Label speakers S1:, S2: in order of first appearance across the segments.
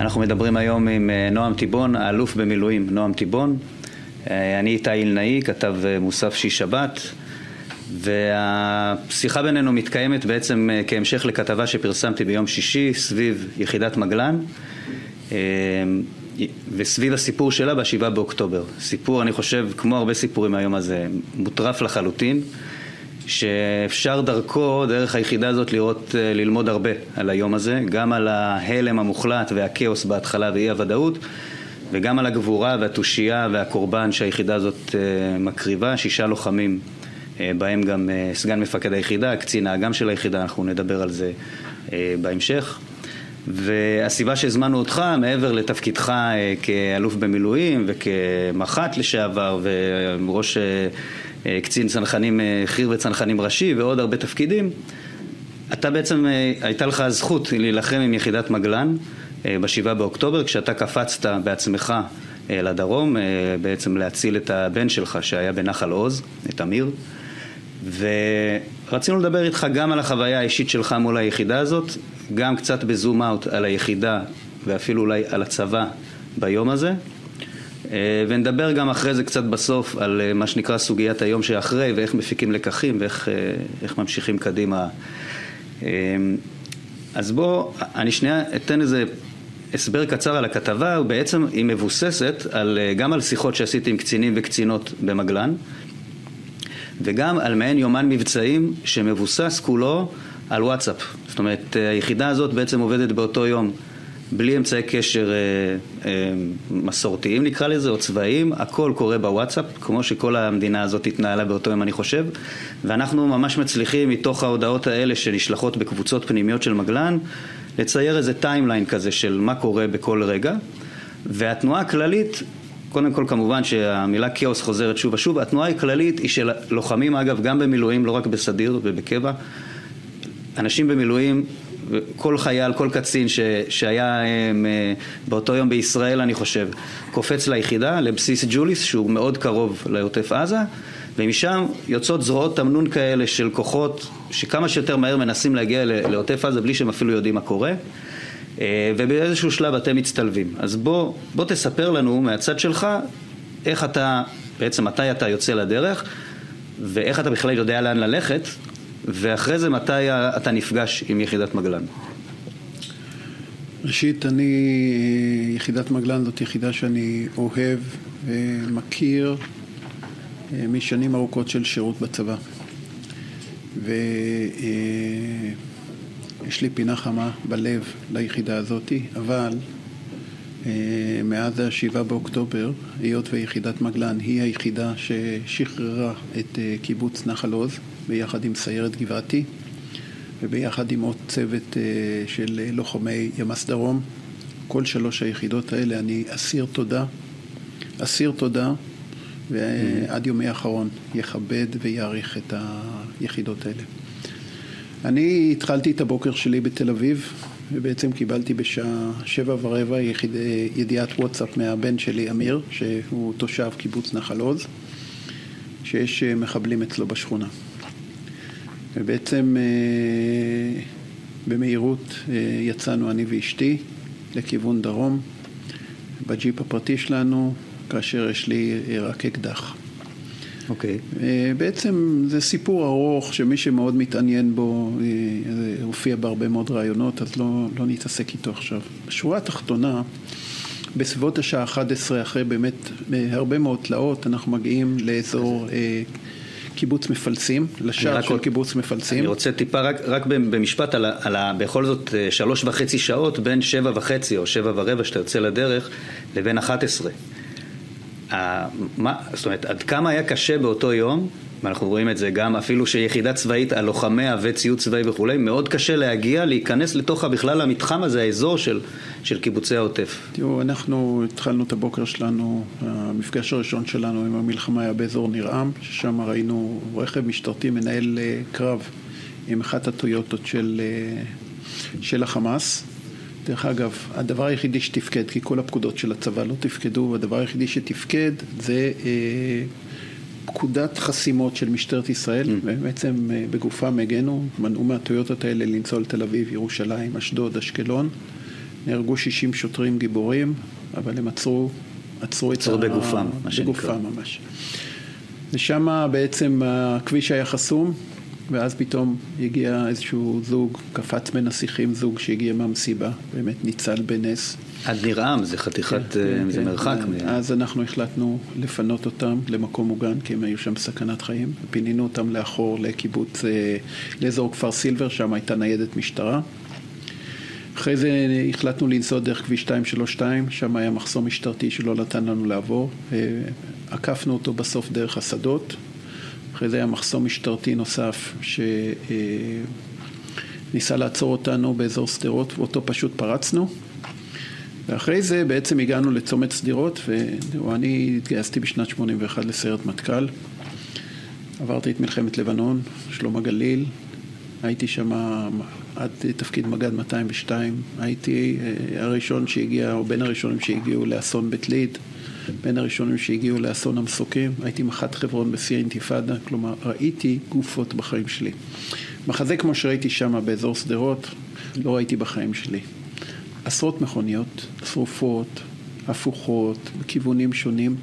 S1: אנחנו מדברים היום עם אה, נועם טיבון, האלוף במילואים, נועם טיבון. אה, אני איתי אילנאי, כתב אה, מוסף שיש שבת, והשיחה בינינו מתקיימת בעצם כהמשך לכתבה שפרסמתי ביום שישי סביב יחידת מגלן. וסביב הסיפור שלה בשבעה באוקטובר. סיפור, אני חושב, כמו הרבה סיפורים מהיום הזה, מוטרף לחלוטין. שאפשר דרכו, דרך היחידה הזאת, לראות, אה, ללמוד הרבה על היום הזה, גם על ההלם המוחלט והכאוס בהתחלה ואי הוודאות, וגם על הגבורה והתושייה והקורבן שהיחידה הזאת אה, מקריבה, שישה לוחמים, אה, בהם גם סגן מפקד היחידה, קצין האג"ם של היחידה, אנחנו נדבר על זה בהמשך. והסיבה שהזמנו אותך, מעבר לתפקידך כאלוף במילואים וכמח"ט לשעבר וראש קצין צנחנים אה, חי"ר וצנחנים ראשי ועוד הרבה תפקידים, אתה בעצם, אה, הייתה לך הזכות להילחם עם יחידת מגלן בשבעה באוקטובר, כשאתה קפצת בעצמך לדרום, בעצם להציל את הבן שלך שהיה בנחל עוז, את אמיר. ורצינו לדבר איתך גם על החוויה האישית שלך מול היחידה הזאת, גם קצת בזום אאוט על היחידה ואפילו אולי על הצבא ביום הזה. אה, ונדבר גם אחרי זה קצת בסוף על אה, מה שנקרא סוגיית היום שאחרי ואיך מפיקים לקחים ואיך אה, ממשיכים קדימה. אז בוא, אני שנייה אתן איזה הסבר קצר על הכתבה, ובעצם היא מבוססת על, גם על שיחות שעשיתי עם קצינים וקצינות במגלן, וגם על מעין יומן מבצעים שמבוסס כולו על וואטסאפ. זאת אומרת, היחידה הזאת בעצם עובדת באותו יום בלי אמצעי קשר אה, אה, מסורתיים נקרא לזה, או צבאיים, הכל קורה בוואטסאפ, כמו שכל המדינה הזאת התנהלה באותו יום אני חושב, ואנחנו ממש מצליחים מתוך ההודעות האלה שנשלחות בקבוצות פנימיות של מגלן, לצייר איזה טיימליין כזה של מה קורה בכל רגע, והתנועה הכללית קודם כל כמובן שהמילה כאוס חוזרת שוב ושוב, התנועה הכללית היא של לוחמים אגב גם במילואים, לא רק בסדיר ובקבע, אנשים במילואים כל חייל, כל קצין ש, שהיה הם, אה, באותו יום בישראל, אני חושב, קופץ ליחידה, לבסיס ג'וליס, שהוא מאוד קרוב לעוטף עזה, ומשם יוצאות זרועות תמנון כאלה של כוחות שכמה שיותר מהר מנסים להגיע לעוטף עזה בלי שהם אפילו יודעים מה קורה. אה, ובאיזשהו שלב אתם מצטלבים. אז בוא, בוא תספר לנו מהצד שלך איך אתה, בעצם מתי אתה יוצא לדרך ואיך אתה בכלל יודע לאן ללכת ואחרי זה מתי אתה נפגש עם יחידת מגלן?
S2: ראשית, אני, יחידת מגלן זאת יחידה שאני אוהב ומכיר אה, משנים ארוכות של שירות בצבא. ויש אה, לי פינה חמה בלב ליחידה הזאתי, אבל מאז השבעה באוקטובר, היות ויחידת מגלן היא היחידה ששחררה את קיבוץ נחל עוז, ביחד עם סיירת גבעתי וביחד עם עוד צוות אה, של לוחמי ימ"ס דרום. כל שלוש היחידות האלה אני אסיר תודה, אסיר תודה, ועד יומי האחרון יכבד ויעריך את היחידות האלה. אני התחלתי את הבוקר שלי בתל אביב, ובעצם קיבלתי בשעה שבע ורבע יחיד, ידיעת וואטסאפ מהבן שלי, אמיר, שהוא תושב קיבוץ נחל עוז, שיש אה, מחבלים אצלו בשכונה. ובעצם אה, במהירות אה, יצאנו אני ואשתי לכיוון דרום בג'יפ הפרטי שלנו, כאשר יש לי רק אקדח.
S1: אוקיי. Okay.
S2: בעצם זה סיפור ארוך שמי שמאוד מתעניין בו, זה הופיע בהרבה מאוד רעיונות, אז לא, לא נתעסק איתו עכשיו. בשורה התחתונה, בסביבות השעה 11, אחרי באמת הרבה מאוד תלאות, אנחנו מגיעים לאזור... קיבוץ מפלסים, לשער של קיבוץ מפלסים.
S1: אני רוצה טיפה רק, רק במשפט על, על ה, בכל זאת אה, שלוש וחצי שעות בין שבע וחצי או שבע ורבע שאתה יוצא לדרך לבין אחת עשרה. זאת אומרת, עד כמה היה קשה באותו יום ואנחנו רואים את זה גם אפילו שיחידה צבאית על לוחמיה וציוד צבאי וכולי, מאוד קשה להגיע, להיכנס לתוך בכלל המתחם הזה, האזור של, של קיבוצי העוטף.
S2: תראו, אנחנו התחלנו את הבוקר שלנו, המפגש הראשון שלנו עם המלחמה היה באזור ניר-עם, ששם ראינו רכב משטרתי מנהל אה, קרב עם אחת הטויוטות של, אה, של החמאס. דרך אגב, הדבר היחידי שתפקד, כי כל הפקודות של הצבא לא תפקדו, הדבר היחידי שתפקד זה אה, פקודת חסימות של משטרת ישראל, mm. ובעצם אה, בגופם הגנו, מנעו מהטויוטות האלה לנסוע לתל אביב, ירושלים, אשדוד, אשקלון, נהרגו 60 שוטרים גיבורים, אבל הם עצרו, עצרו את
S1: עצרו בגופם, מה שנקרא.
S2: בגופם ממש. ושם בעצם הכביש היה חסום, ואז פתאום הגיע איזשהו זוג, קפץ בין השיחים זוג שהגיע מהמסיבה, באמת ניצל בנס.
S1: עד נרעם, זה חתיכת,
S2: כן,
S1: אה, זה
S2: כן.
S1: מרחק.
S2: אז אנחנו החלטנו לפנות אותם למקום מוגן, כי הם היו שם בסכנת חיים, ופינינו אותם לאחור לקיבוץ, אה, לאזור כפר סילבר, שם הייתה ניידת משטרה. אחרי זה החלטנו לנסוע דרך כביש 232, שם היה מחסום משטרתי שלא נתן לנו לעבור. אה, עקפנו אותו בסוף דרך השדות. אחרי זה היה מחסום משטרתי נוסף שניסה לעצור אותנו באזור שדרות, ואותו פשוט פרצנו. ואחרי זה בעצם הגענו לצומת שדרות, ואני התגייסתי בשנת 81 לסיירת מטכ"ל. עברתי את מלחמת לבנון, שלום הגליל, הייתי שם עד תפקיד מג"ד 202, הייתי אה, הראשון שהגיע, או בין הראשונים שהגיעו לאסון בית ליד, בין הראשונים שהגיעו לאסון המסוקים, הייתי מח"ט חברון בשיא האינתיפאדה, כלומר ראיתי גופות בחיים שלי. מחזה כמו שראיתי שם באזור שדרות, לא ראיתי בחיים שלי. עשרות מכוניות, שרופות, הפוכות, בכיוונים שונים,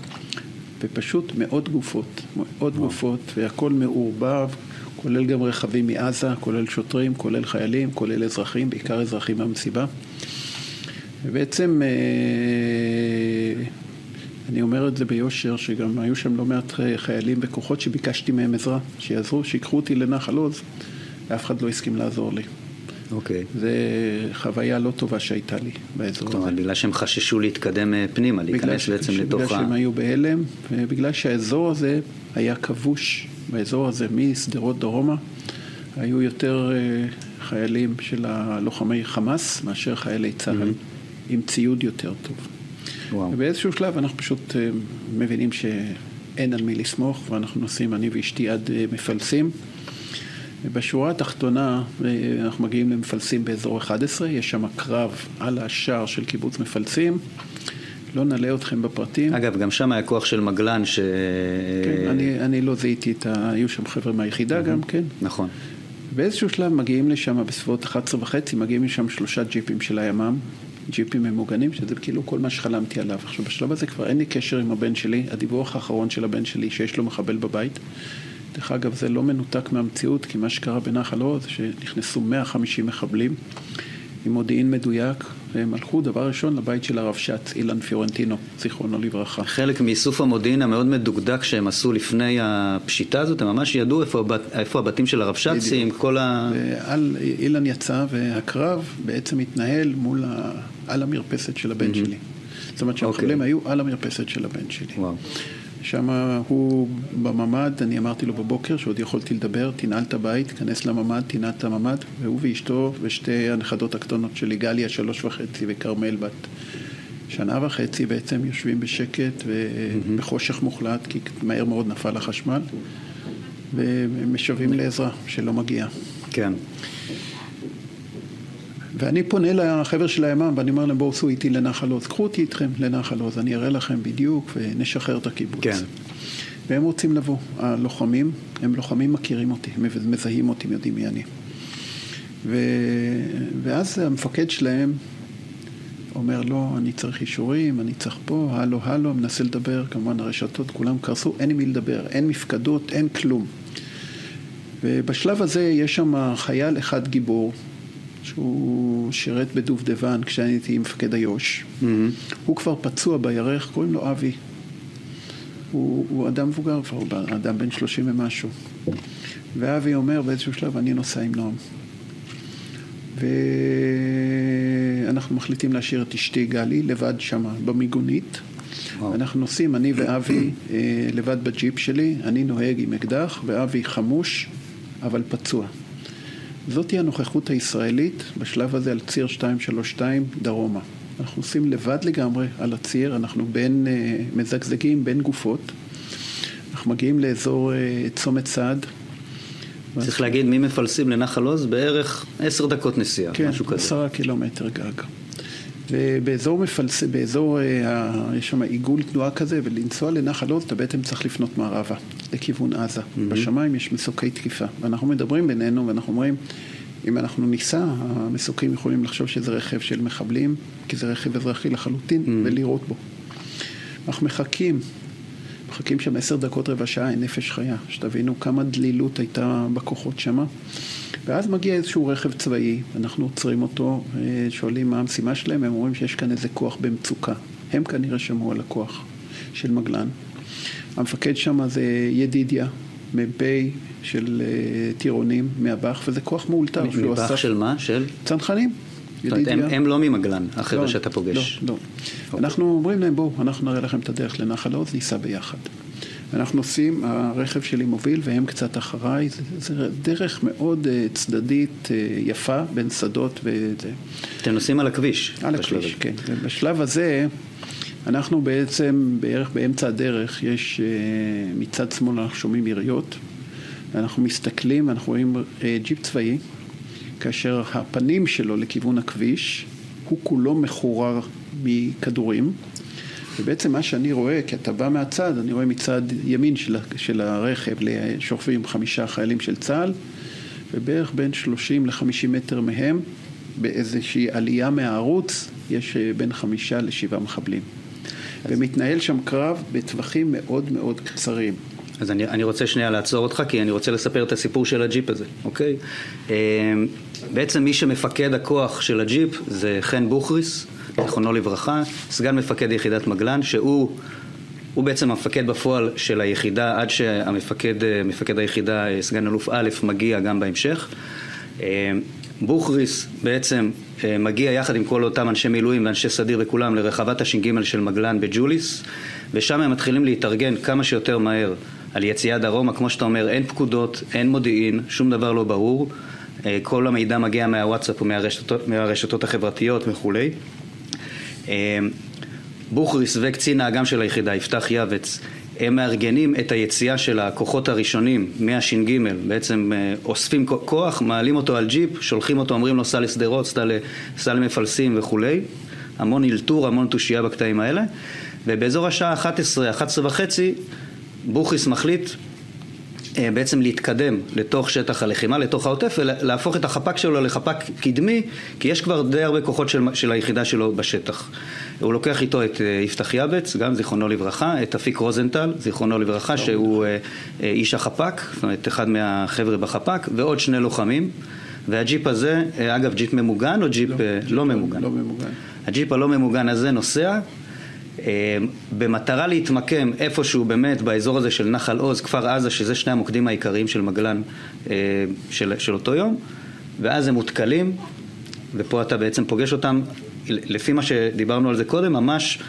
S2: ופשוט מאות גופות, מאות גופות, והכל מעורבב, כולל גם רכבים מעזה, כולל שוטרים, כולל חיילים, כולל אזרחים, בעיקר אזרחים מהמסיבה. ובעצם, אה, אני אומר את זה ביושר, שגם היו שם לא מעט חיילים וכוחות שביקשתי מהם עזרה, שיעזרו, שיקחו אותי לנחל עוז, ואף אחד לא הסכים לעזור לי.
S1: אוקיי.
S2: זו חוויה לא טובה שהייתה לי באזור
S1: כלומר,
S2: הזה.
S1: בגלל שהם חששו להתקדם אה, פנימה, להיכנס בעצם
S2: בגלל
S1: לתוך ה...
S2: שהם היו בהלם, ובגלל שהאזור הזה היה כבוש, באזור הזה משדרות דרומה, היו יותר אה, חיילים של הלוחמי חמאס מאשר חיילי צה"ל, עם ציוד יותר טוב.
S1: וואו.
S2: ובאיזשהו שלב אנחנו פשוט אה, מבינים שאין על מי לסמוך, ואנחנו נוסעים, אני ואשתי, עד אה, מפלסים. ובשורה התחתונה, אה, אנחנו מגיעים למפלסים באזור 11, יש שם קרב על השער של קיבוץ מפלסים. לא נלאה אתכם בפרטים.
S1: אגב, גם שם היה כוח של מגלן ש...
S2: כן, אני, אני לא זיהיתי את ה... היו שם חבר'ה מהיחידה גם, כן.
S1: נכון.
S2: באיזשהו שלב מגיעים לשם בסביבות 11 וחצי, מגיעים לשם שלושה ג'יפים של הימ"מ, ג'יפים ממוגנים, שזה כאילו כל מה שחלמתי עליו. עכשיו, בשלב הזה כבר אין לי קשר עם הבן שלי, הדיווח האחרון של הבן שלי שיש לו מחבל בבית. דרך אגב, זה לא מנותק מהמציאות, כי מה שקרה בנחל עוז, שנכנסו 150 מחבלים עם מודיעין מדויק, והם הלכו דבר ראשון לבית של הרבש"ץ, אילן פיורנטינו, זיכרונו לברכה.
S1: חלק מאיסוף המודיעין המאוד מדוקדק שהם עשו לפני הפשיטה הזאת, הם ממש ידעו איפה, הבת, איפה הבתים של הרבש"צים, כל ה...
S2: ועל, אילן יצא, והקרב בעצם התנהל מול ה... על המרפסת של הבן שלי. זאת אומרת
S1: אוקיי.
S2: היו על המרפסת של הבן שלי.
S1: וואו.
S2: שם הוא בממ"ד, אני אמרתי לו בבוקר שעוד יכולתי לדבר, תנעל את הבית, תיכנס לממ"ד, תנעל את הממ"ד, והוא ואשתו ושתי הנכדות הקטנות שלי, גליה שלוש וחצי וכרמל בת שנה וחצי בעצם יושבים בשקט ובחושך מוחלט, כי מהר מאוד נפל החשמל, ומשוועים לעזרה שלא מגיעה.
S1: כן.
S2: ואני פונה לחבר של הימ"מ ואני אומר להם בואו סעו איתי לנחל עוז, קחו אותי איתכם לנחל עוז, אני אראה לכם בדיוק ונשחרר את הקיבוץ.
S1: כן.
S2: והם רוצים לבוא, הלוחמים, הם לוחמים מכירים אותי, הם מזהים אותי, הם יודעים מי אני. ו... ואז המפקד שלהם אומר לו, אני צריך אישורים, אני צריך פה, הלו, הלו, מנסה לדבר, כמובן הרשתות כולם קרסו, אין עם מי לדבר, אין מפקדות, אין כלום. ובשלב הזה יש שם חייל אחד גיבור, שהוא שירת בדובדבן כשאני הייתי מפקד איו"ש. Mm-hmm. הוא כבר פצוע בירך, קוראים לו אבי. הוא, הוא אדם מבוגר כבר, הוא אדם בן שלושים ומשהו. ואבי אומר באיזשהו שלב, אני נוסע עם נועם. ואנחנו מחליטים להשאיר את אשתי גלי לבד שמה במיגונית. וואו. אנחנו נוסעים, אני ואבי, אה, לבד בג'יפ שלי, אני נוהג עם אקדח, ואבי חמוש, אבל פצוע. זאתי הנוכחות הישראלית בשלב הזה על ציר 232 דרומה. אנחנו עושים לבד לגמרי על הציר, אנחנו בין, אה, מזגזגים בין גופות. אנחנו מגיעים לאזור אה, צומת סעד.
S1: צריך להגיד, ממפלסים לנחל עוז בערך עשר דקות נסיעה,
S2: כן,
S1: משהו כזה.
S2: עשרה קילומטר גג. ובאזור מפלס... באזור, אה, יש שם עיגול תנועה כזה, ולנסוע לנחל עוז אתה בעצם צריך לפנות מערבה, לכיוון עזה. Mm-hmm. בשמיים יש מסוקי תקיפה. ואנחנו מדברים בינינו ואנחנו אומרים, אם אנחנו ניסע, המסוקים יכולים לחשוב שזה רכב של מחבלים, כי זה רכב אזרחי לחלוטין, mm. ולירות בו. אנחנו מחכים, מחכים שם עשר דקות, רבע שעה, אין נפש חיה. שתבינו כמה דלילות הייתה בכוחות שמה. ואז מגיע איזשהו רכב צבאי, אנחנו עוצרים אותו, אה, שואלים מה המשימה שלהם, הם אומרים שיש כאן איזה כוח במצוקה. הם כנראה שמעו על הכוח של מגלן. המפקד שם זה ידידיה, מ"פ של uh, טירונים מהבאח, וזה כוח מאולתר.
S1: מבאח של מה? של?
S2: צנחנים.
S1: זאת אומרת, הם, לא ממגלן, החבר'ה לא, שאתה פוגש.
S2: לא, לא. אוקיי. אנחנו אומרים להם, בואו, אנחנו נראה לכם את הדרך לנחל עוז, ניסע ביחד. אנחנו נוסעים, הרכב שלי מוביל והם קצת אחריי, זה, זה דרך מאוד uh, צדדית uh, יפה בין שדות וזה.
S1: אתם נוסעים על הכביש.
S2: על הכביש, כן. ובשלב הזה, אנחנו בעצם, בערך באמצע הדרך, יש uh, מצד שמאל אנחנו שומעים יריות, ואנחנו מסתכלים ואנחנו רואים ג'יפ צבאי, כאשר הפנים שלו לכיוון הכביש, הוא כולו מחורר מכדורים. ובעצם מה שאני רואה, כי אתה בא מהצד, אני רואה מצד ימין של, של הרכב שוכבים חמישה חיילים של צה"ל, ובערך בין 30 ל-50 מטר מהם, באיזושהי עלייה מהערוץ, יש אה, בין חמישה לשבעה מחבלים. ומתנהל שם קרב בטווחים מאוד מאוד קצרים.
S1: אז אני, אני רוצה שנייה לעצור אותך, כי אני רוצה לספר את הסיפור של הג'יפ הזה, אוקיי? אה, בעצם מי שמפקד הכוח של הג'יפ זה חן בוכריס, זיכרונו לברכה, סגן מפקד יחידת מגלן, שהוא הוא בעצם המפקד בפועל של היחידה עד שהמפקד אה, מפקד היחידה, אה, סגן אלוף א', מגיע גם בהמשך. אה, בוכריס בעצם מגיע יחד עם כל אותם אנשי מילואים ואנשי סדיר וכולם לרחבת הש"ג של מגלן בג'וליס ושם הם מתחילים להתארגן כמה שיותר מהר על יציאה דרומה, כמו שאתה אומר, אין פקודות, אין מודיעין, שום דבר לא ברור, כל המידע מגיע מהוואטסאפ ומהרשתות מהרשתות החברתיות וכולי בוכריס וקצין האג"ם של היחידה, יפתח יעבץ, הם מארגנים את היציאה של הכוחות הראשונים מהש"ג, בעצם אה, אוספים כוח, מעלים אותו על ג'יפ, שולחים אותו, אומרים לו סע לשדרות, סע למפלסים וכולי, המון אלתור, המון תושייה בקטעים האלה, ובאזור השעה 11, 11 וחצי, בוכריס מחליט בעצם להתקדם לתוך שטח הלחימה, לתוך העוטף, ולהפוך את החפ"ק שלו לחפ"ק קדמי, כי יש כבר די הרבה כוחות של, של היחידה שלו בשטח. הוא לוקח איתו את אה, יפתח יעבץ, גם זיכרונו לברכה, את אפיק רוזנטל, זיכרונו לברכה, שהוא אה, איש החפ"ק, זאת אומרת אחד מהחבר'ה בחפ"ק, ועוד שני לוחמים. והג'יפ הזה, אגב, ג'יפ ממוגן או ג'יפ לא, לא ממוגן?
S2: לא ממוגן.
S1: הג'יפ הלא ממוגן הזה נוסע אה, במטרה להתמקם איפשהו באמת באזור הזה של נחל עוז, כפר עזה, שזה שני המוקדים העיקריים של מגלן אה, של, של אותו יום, ואז הם נתקלים, ופה אתה בעצם פוגש אותם, לפי מה שדיברנו על זה קודם, ממש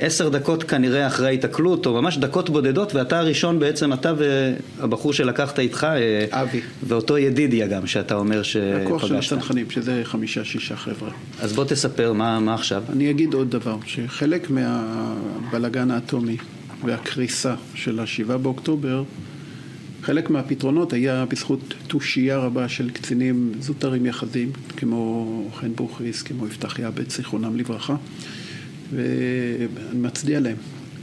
S1: עשר דקות כנראה אחרי ההיתקלות, או ממש דקות בודדות, ואתה הראשון בעצם, אתה והבחור שלקחת איתך, אה,
S2: אבי.
S1: ואותו ידידיה גם, שאתה אומר שפגשת.
S2: הכוח של הצנחנים, שזה חמישה-שישה חבר'ה.
S1: אז בוא תספר, מה, מה עכשיו?
S2: אני אגיד עוד דבר, שחלק מהבלגן האטומי והקריסה של השבעה באוקטובר, חלק מהפתרונות היה בזכות תושייה רבה של קצינים זוטרים יחדים, כמו חן בוכריס, כמו יפתח יעבד, זיכרונם לברכה. ואני מצדיע להם,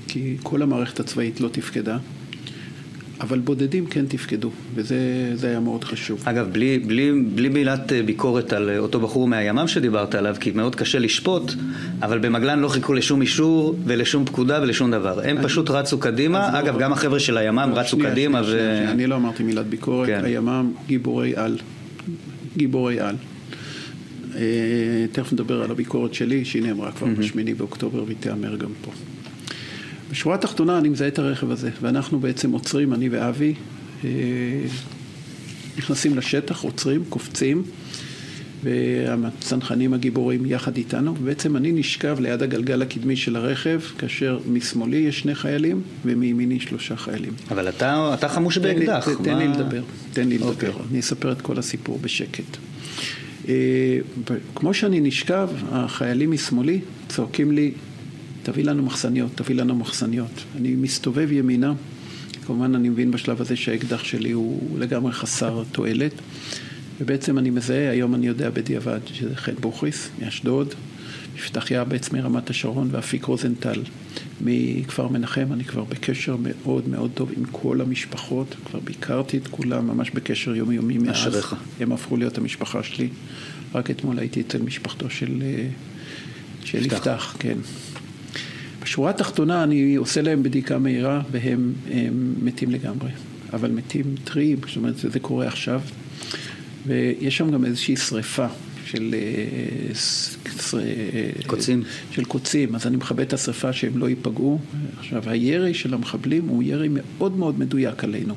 S2: כי כל המערכת הצבאית לא תפקדה. אבל בודדים כן תפקדו, וזה היה מאוד חשוב.
S1: אגב, בלי, בלי, בלי מילת אה, ביקורת על אה, אותו בחור מהימ"מ שדיברת עליו, כי מאוד קשה לשפוט, אבל במגלן לא חיכו לשום אישור ולשום פקודה ולשום דבר. הם אני, פשוט רצו קדימה, לא- אגב, לא, גם החבר'ה של הימ"מ רצו שנייה, קדימה.
S2: שנייה, ו... שנייה, אני לא אמרתי מילת ביקורת, כן. הימ"מ גיבורי על. גיבורי על. אה, תכף נדבר על הביקורת שלי, שהיא נאמרה כבר בשמיני באוקטובר והיא תיאמר גם פה. בשורה התחתונה אני מזהה את הרכב הזה, ואנחנו בעצם עוצרים, אני ואבי, אה, נכנסים לשטח, עוצרים, קופצים, והצנחנים הגיבורים יחד איתנו, ובעצם אני נשכב ליד הגלגל הקדמי של הרכב, כאשר משמאלי יש שני חיילים ומימיני שלושה חיילים.
S1: אבל אתה, אתה חמוש באקדח.
S2: תן, תן לי לדבר, תן לי לדבר, okay. אוקיי. אני אספר את כל הסיפור בשקט. אה, כמו שאני נשכב, החיילים משמאלי צועקים לי, תביא לנו מחסניות, תביא לנו מחסניות. אני מסתובב ימינה, כמובן אני מבין בשלב הזה שהאקדח שלי הוא לגמרי חסר תועלת, ובעצם אני מזהה, היום אני יודע בדיעבד שזה חן בוכריס מאשדוד, יפתח יעבץ מרמת השרון ואפיק רוזנטל מכפר מנחם, אני כבר בקשר מאוד מאוד טוב עם כל המשפחות, כבר ביקרתי את כולם, ממש בקשר יומיומי מאז.
S1: אשריך.
S2: הם הפכו להיות המשפחה שלי. רק אתמול הייתי אצל משפחתו של, אה, של יפתח. יפתח, כן. בשורה התחתונה אני עושה להם בדיקה מהירה והם מתים לגמרי, אבל מתים טריים, זאת אומרת זה קורה עכשיו, ויש שם גם איזושהי שריפה של
S1: אה, קוצים.
S2: של קוצים, אז אני מכבה את השרפה שהם לא ייפגעו. עכשיו, הירי של המחבלים הוא ירי מאוד מאוד מדויק עלינו.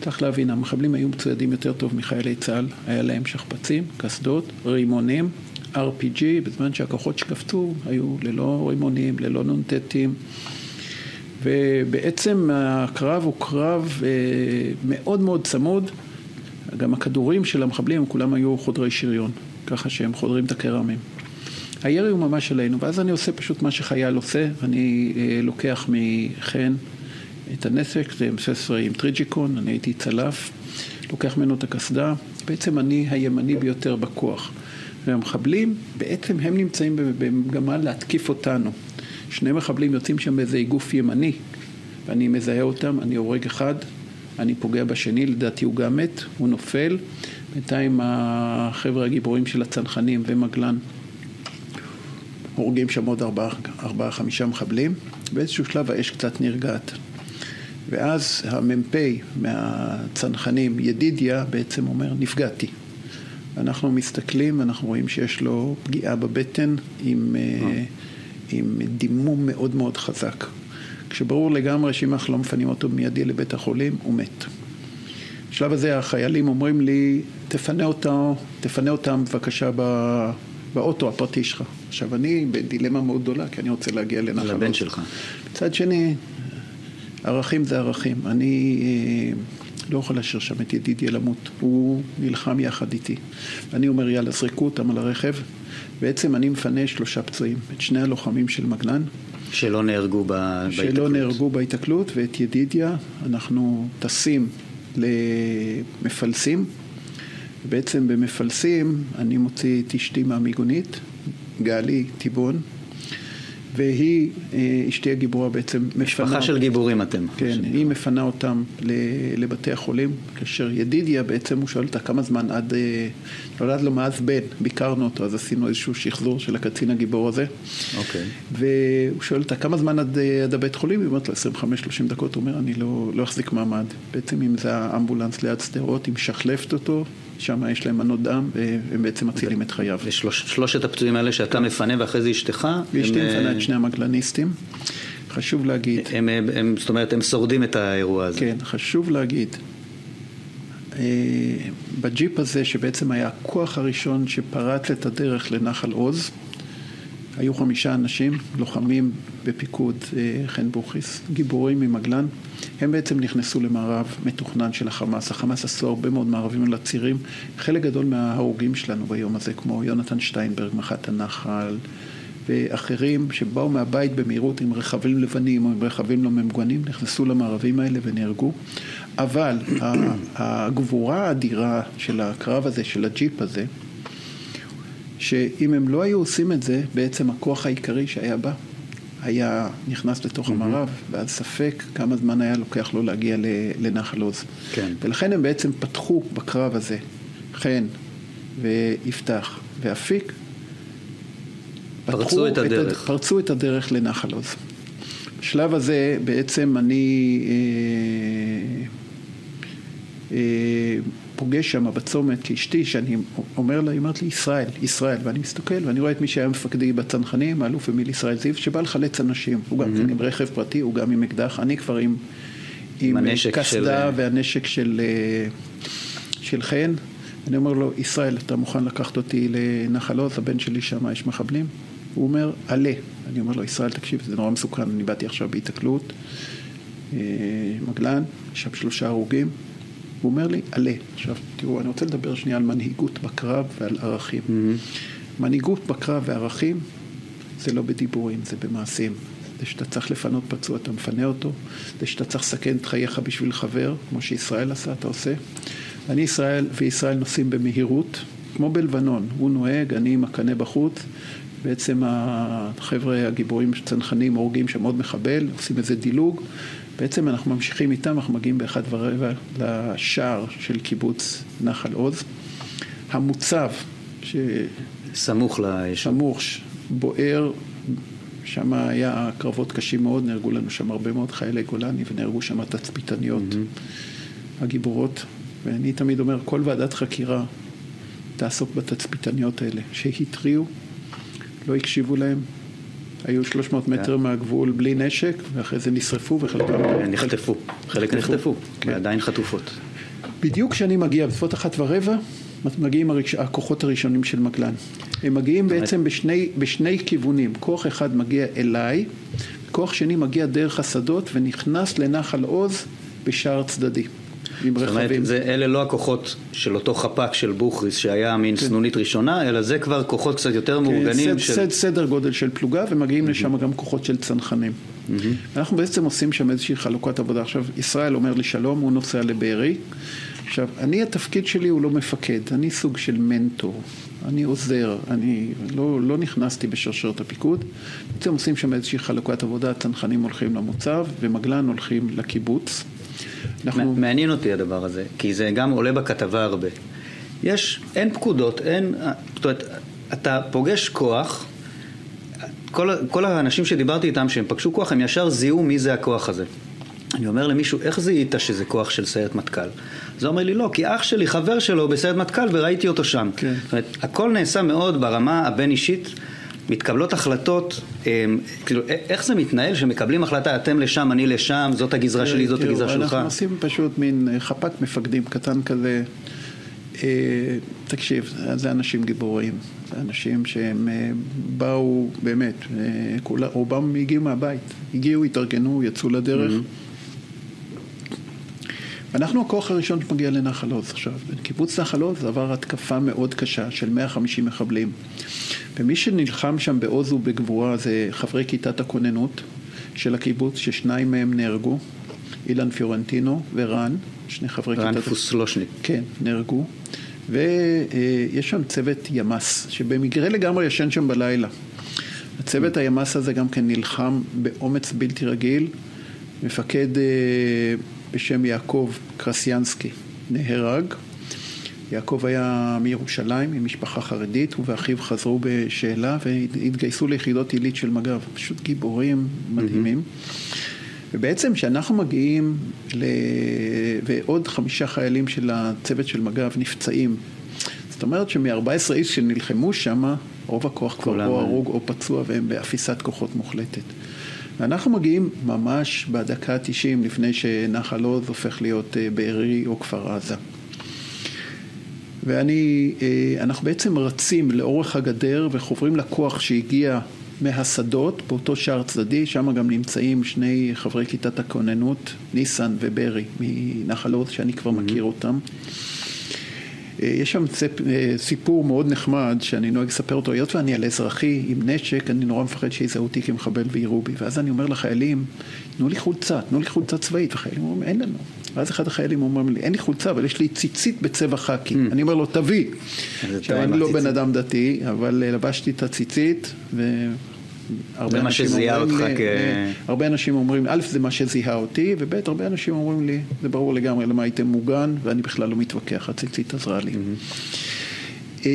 S2: צריך להבין, המחבלים היו מצוידים יותר טוב מחיילי צה"ל, היה להם שכפ"צים, קסדות, רימונים, RPG, בזמן שהכוחות שקפצו היו ללא רימונים, ללא נ"טים. ובעצם הקרב הוא קרב אה, מאוד מאוד צמוד. גם הכדורים של המחבלים, כולם היו חודרי שריון, ככה שהם חודרים את הקרמים. הירי הוא ממש עלינו, ואז אני עושה פשוט מה שחייל עושה, אני אה, לוקח מחן את הנסק, זה M16 עם טריג'יקון, אני הייתי צלף, לוקח ממנו את הקסדה, בעצם אני הימני ביותר בכוח. והמחבלים, בעצם הם נמצאים במגמה להתקיף אותנו. שני מחבלים יוצאים שם באיזה איגוף ימני, ואני מזהה אותם, אני הורג אחד, אני פוגע בשני, לדעתי הוא גם מת, הוא נופל. בינתיים החבר'ה הגיבורים של הצנחנים ומגלן הורגים שם עוד ארבעה, ארבעה חמישה מחבלים. באיזשהו שלב האש קצת נרגעת. ואז המ"פ מהצנחנים, ידידיה, בעצם אומר, נפגעתי. אנחנו מסתכלים, אנחנו רואים שיש לו פגיעה בבטן עם, אה. עם דימום מאוד מאוד חזק. כשברור לגמרי שאם אנחנו לא מפנים אותו מיידי לבית החולים, הוא מת. בשלב הזה החיילים אומרים לי, תפנה אותו, תפנה אותם בבקשה באוטו הפרטי שלך. עכשיו אני בדילמה מאוד גדולה, כי אני רוצה להגיע לנחלות.
S1: לבן שלך.
S2: מצד שני, ערכים זה ערכים. אני אה, לא יכול להשאיר שם את ידידיה למות. הוא נלחם יחד איתי. אני אומר, יאללה, זרקו אותם על הרכב. בעצם אני מפנה שלושה פצועים, את שני הלוחמים של מגנן.
S1: שלא נהרגו בהיתקלות.
S2: שלא נהרגו בהיתקלות, ואת ידידיה אנחנו טסים למפלסים. בעצם במפלסים אני מוציא את אשתי מהמיגונית, גלי טיבון, והיא, אה, אשתי הגיבורה בעצם
S1: מפנה... משפחה של גיבורים אתם.
S2: כן, היא מפנה אותם לבתי החולים, כאשר ידידיה בעצם הוא שואל אותה כמה זמן עד, אה, נולד לו מאז בן, ביקרנו אותו, אז עשינו איזשהו שחזור של הקצין הגיבור הזה.
S1: אוקיי.
S2: והוא שואל אותה כמה זמן עד, אה, עד הבית חולים, היא אומרת לו 25-30 דקות, הוא אומר אני לא, לא אחזיק מעמד. בעצם אם זה האמבולנס ליד שדרות, היא משחלפת אותו, שם יש להם מנות דם, והם בעצם מצילים את חייו.
S1: ושלושת הפצועים האלה שאתה מפנה ואחרי זה אשתך?
S2: ואשתי מפנה את שני המגלניסטים. חשוב להגיד.
S1: הם, הם, הם, זאת אומרת, הם שורדים את האירוע הזה.
S2: כן, חשוב להגיד. אה, בג'יפ הזה, שבעצם היה הכוח הראשון שפרץ את הדרך לנחל עוז, היו חמישה אנשים, לוחמים בפיקוד אה, חן בוכריס, גיבורים ממגלן. הם בעצם נכנסו למערב מתוכנן של החמאס. החמאס עשו הרבה מאוד מערבים על הצירים. חלק גדול מההרוגים שלנו ביום הזה, כמו יונתן שטיינברג, מח"ט הנחל, ואחרים שבאו מהבית במהירות עם רכבים לבנים או עם רכבים לא ממגונים, נכנסו למערבים האלה ונהרגו. אבל הגבורה האדירה של הקרב הזה, של הג'יפ הזה, שאם הם לא היו עושים את זה, בעצם הכוח העיקרי שהיה בה היה נכנס לתוך mm-hmm. המערב, ואז ספק כמה זמן היה לוקח לו להגיע לנחל עוז.
S1: כן.
S2: ולכן הם בעצם פתחו בקרב הזה, חן ויפתח ואפיק,
S1: פרצו את הדרך.
S2: את, פרצו את הדרך לנחל עוז. בשלב הזה בעצם אני אה, אה, פוגש שם בצומת כאשתי, שאני אומר לה, היא אומרת לי, ישראל, ישראל, ואני מסתכל ואני רואה את מי שהיה מפקדי בצנחנים, האלוף אמיל ישראל זיו, שבא לחלץ אנשים, הוא גם mm-hmm. עם רכב פרטי, הוא גם עם אקדח, אני כבר עם, עם קסדה של... והנשק של, אה, של חן. אני אומר לו, ישראל, אתה מוכן לקחת אותי לנחל עוז, הבן שלי שם, יש מחבלים? הוא אומר, עלה. אני אומר לו, ישראל, תקשיב, זה נורא מסוכן, אני באתי עכשיו בהיתקלות, אה, מגלן, יש שם שלושה הרוגים. הוא אומר לי, עלה. עכשיו, תראו, אני רוצה לדבר שנייה על מנהיגות בקרב ועל ערכים. Mm-hmm. מנהיגות בקרב וערכים זה לא בדיבורים, זה במעשים. זה שאתה צריך לפנות פצוע, אתה מפנה אותו. זה שאתה צריך לסכן את חייך בשביל חבר, כמו שישראל עשה, אתה עושה. אני ישראל וישראל נוסעים במהירות, כמו בלבנון, הוא נוהג, אני עם הקנה בחוץ, בעצם החבר'ה הגיבורים צנחנים הורגים שם עוד מחבל, עושים איזה דילוג, בעצם אנחנו ממשיכים איתם, אנחנו מגיעים באחד ורבע לשער של קיבוץ נחל עוז. המוצב,
S1: ש... סמוך ליישוב.
S2: סמוך, בוער, שם היה קרבות קשים מאוד, נהרגו לנו שם הרבה מאוד חיילי גולני ונהרגו שם תצפיתניות mm-hmm. הגיבורות. ואני תמיד אומר, כל ועדת חקירה תעסוק בתצפיתניות האלה, שהתריעו, לא הקשיבו להם, היו 300 מטר כן. מהגבול בלי נשק, ואחרי זה נשרפו וחלקם...
S1: נחטפו, חלק נחטפו, כן. ועדיין חטופות.
S2: בדיוק כשאני מגיע, בסביבות אחת ורבע, מגיעים הראש... הכוחות הראשונים של מגלן. הם מגיעים בעצם בשני, בשני כיוונים. כוח אחד מגיע אליי, כוח שני מגיע דרך השדות ונכנס לנחל עוז בשער צדדי.
S1: עם רכבים. זאת אומרת, זה, אלה לא הכוחות של אותו חפ"ק של בוכריס שהיה מין כן. סנונית ראשונה, אלא זה כבר כוחות קצת יותר כן, מאורגנים.
S2: סד, של... סד, סדר גודל של פלוגה, ומגיעים mm-hmm. לשם גם כוחות של צנחנים. Mm-hmm. אנחנו בעצם עושים שם איזושהי חלוקת עבודה. עכשיו, ישראל אומר לי שלום, הוא נוסע לבארי. עכשיו, אני, התפקיד שלי הוא לא מפקד, אני סוג של מנטור. אני עוזר, אני לא, לא נכנסתי בשרשרת הפיקוד. בעצם עושים שם איזושהי חלוקת עבודה, הצנחנים הולכים למוצב ומגלן הולכים לקיבוץ.
S1: אנחנו... מעניין אותי הדבר הזה, כי זה גם עולה בכתבה הרבה. יש, אין פקודות, אין, זאת אומרת, אתה פוגש כוח, כל, כל האנשים שדיברתי איתם שהם פגשו כוח, הם ישר זיהו מי זה הכוח הזה. אני אומר למישהו, איך זיהית שזה כוח של סיירת מטכ"ל? אז הוא אומר לי, לא, כי אח שלי חבר שלו בסיירת מטכ"ל וראיתי אותו שם. כן. זאת אומרת, הכל נעשה מאוד ברמה הבין-אישית. מתקבלות החלטות, אמ, כאילו, איך זה מתנהל שמקבלים החלטה, אתם לשם, אני לשם, זאת הגזרה שלי, זאת הגזרה שלך?
S2: אנחנו עושים פשוט מין אה, חפ"ק מפקדים קטן כזה. אה, תקשיב, זה אנשים גיבורים, זה אנשים שהם אה, באו, באמת, רובם הגיעו מהבית, הגיעו, התארגנו, יצאו לדרך. Mm-hmm. אנחנו הכוח הראשון שמגיע לנחל עוז עכשיו. קיבוץ נחל עוז עבר התקפה מאוד קשה של 150 מחבלים. ומי שנלחם שם בעוז ובגבורה זה חברי כיתת הכוננות של הקיבוץ, ששניים מהם נהרגו, אילן פיורנטינו ורן, שני חברי
S1: כיתת... רן פוסלושניק.
S2: כן, נהרגו. ויש שם צוות ימ"ס, שבמקרה לגמרי ישן שם בלילה. הצוות הימ"ס הזה גם כן נלחם באומץ בלתי רגיל. מפקד אה, בשם יעקב קרסיאנסקי נהרג. יעקב היה מירושלים, ממשפחה חרדית, הוא ואחיו חזרו בשאלה והתגייסו ליחידות עילית של מג"ב. פשוט גיבורים מדהימים. ובעצם כשאנחנו מגיעים, ל... ועוד חמישה חיילים של הצוות של מג"ב נפצעים, זאת אומרת שמ-14 איש שנלחמו שם, רוב הכוח כבר או הרוג או פצוע והם באפיסת כוחות מוחלטת. ואנחנו מגיעים ממש בדקה ה-90 לפני שנחל עוז הופך להיות אה, בארי או כפר עזה. ואני, אה, אנחנו בעצם רצים לאורך הגדר וחוברים לכוח שהגיע מהשדות באותו שער צדדי, שם גם נמצאים שני חברי כיתת הכוננות, ניסן וברי מנחל עוז, שאני כבר. מכיר אותם. יש שם אה, סיפור מאוד נחמד שאני נוהג לספר אותו, היות ואני על אזרחי עם נשק, אני נורא מפחד שיזהו אותי כמחבל ויירו בי, ואז אני אומר לחיילים, תנו לי חולצה, תנו לי חולצה צבאית, וחיילים אומרים, אין לנו. ואז אחד החיילים אומר לי, אין לי חולצה, אבל יש לי ציצית בצבע חאקי. Mm. אני אומר לו, תביא. עכשיו, אני לא בן אדם דתי, אבל אה, לבשתי את הציצית, ו...
S1: הרבה מה שזיהה אותך כ...
S2: הרבה אנשים אומרים, א', זה מה שזיהה אותי, וב', הרבה אנשים אומרים לי, זה ברור לגמרי למה הייתם מוגן, ואני בכלל לא מתווכח, הציצית עזרה לי. אה,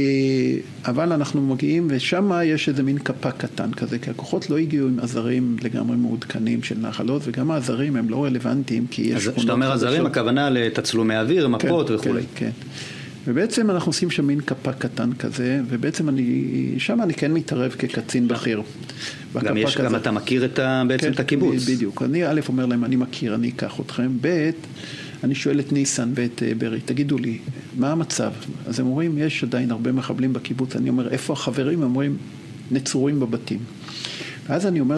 S2: אבל אנחנו מגיעים, ושם יש איזה מין קפה קטן כזה, כי הכוחות לא הגיעו עם עזרים לגמרי מעודכנים של נחלות, וגם העזרים הם לא רלוונטיים, כי יש.
S1: כשאתה אומר עזרים, הכוונה לתצלומי אוויר, מפות כן, וכולי.
S2: כן, כן. ובעצם אנחנו עושים שם מין קפה קטן כזה, ובעצם אני, שם אני כן מתערב כקצין בכיר.
S1: גם יש, כזה. גם אתה מכיר את ה, בעצם כן, את הקיבוץ.
S2: בדיוק. אני א' אומר להם, אני מכיר, אני אקח אתכם. ב', אני שואל את ניסן ואת אה, ברי, תגידו לי, מה המצב? אז הם אומרים, יש עדיין הרבה מחבלים בקיבוץ. אני אומר, איפה החברים? הם אומרים, נצורים בבתים. ואז אני אומר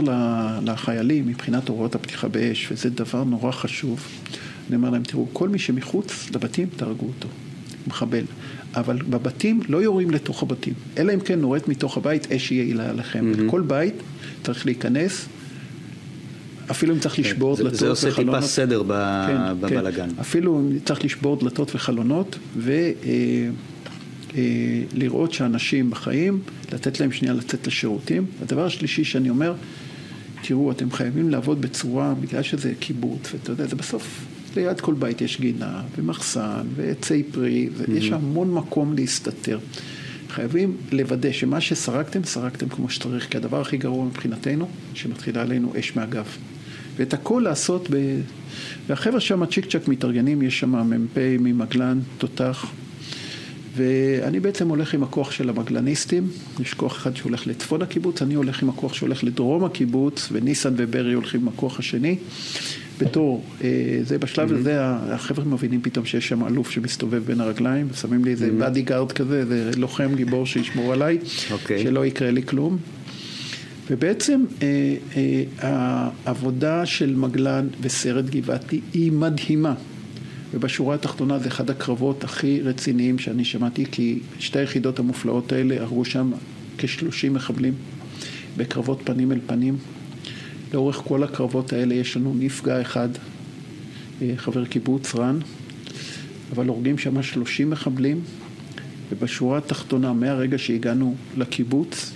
S2: לחיילים, מבחינת הוראות הפתיחה באש, וזה דבר נורא חשוב, אני אומר להם, תראו, כל מי שמחוץ לבתים, תהרגו אותו. מחבל. אבל בבתים לא יורים לתוך הבתים, אלא אם כן נורית מתוך הבית אש יעילה עליכם. Mm-hmm. כל בית צריך להיכנס, אפילו אם צריך לשבור
S1: זה,
S2: דלתות
S1: זה עושה
S2: וחלונות.
S1: טיפה סדר ב,
S2: כן,
S1: בבלגן.
S2: כן. אפילו אם צריך לשבור דלתות וחלונות ולראות שאנשים בחיים, לתת להם שנייה לצאת לשירותים. הדבר השלישי שאני אומר, תראו, אתם חייבים לעבוד בצורה, בגלל שזה קיבוץ, ואתה יודע, זה בסוף, ליד כל בית יש גינה, ומחסן, ועצי פרי, ויש
S1: Mm-hmm.
S2: המון מקום להסתתר. חייבים לוודא שמה שסרקתם, סרקתם כמו שצריך, כי הדבר הכי גרוע מבחינתנו, שמתחילה עלינו אש מהגב. ואת הכל לעשות ב... והחבר'ה שם צ'יק צ'אק מתארגנים, יש שם מ"פ ממגלן, תותח, ואני בעצם הולך עם הכוח של המגלניסטים, יש כוח אחד שהולך לצפון הקיבוץ, אני הולך עם הכוח שהולך לדרום הקיבוץ, וניסן וברי הולכים עם הכוח השני. בתור, אה, זה בשלב הזה, החבר'ה מבינים פתאום שיש שם אלוף שמסתובב בין הרגליים, ושמים לי איזה באדי גארד כזה, איזה לוחם גיבור שישמור עליי,
S1: אוקיי.
S2: שלא יקרה לי כלום. ובעצם אה, אה, העבודה של מגלן וסרט גבעתי היא מדהימה. ובשורה התחתונה זה אחד הקרבות הכי רציניים שאני שמעתי, כי שתי היחידות המופלאות האלה הרגו שם כ-30 מחבלים בקרבות פנים אל פנים. לאורך כל הקרבות האלה יש לנו נפגע אחד, אה, חבר קיבוץ, רן, אבל הורגים שם 30 מחבלים, ובשורה התחתונה, מהרגע שהגענו לקיבוץ,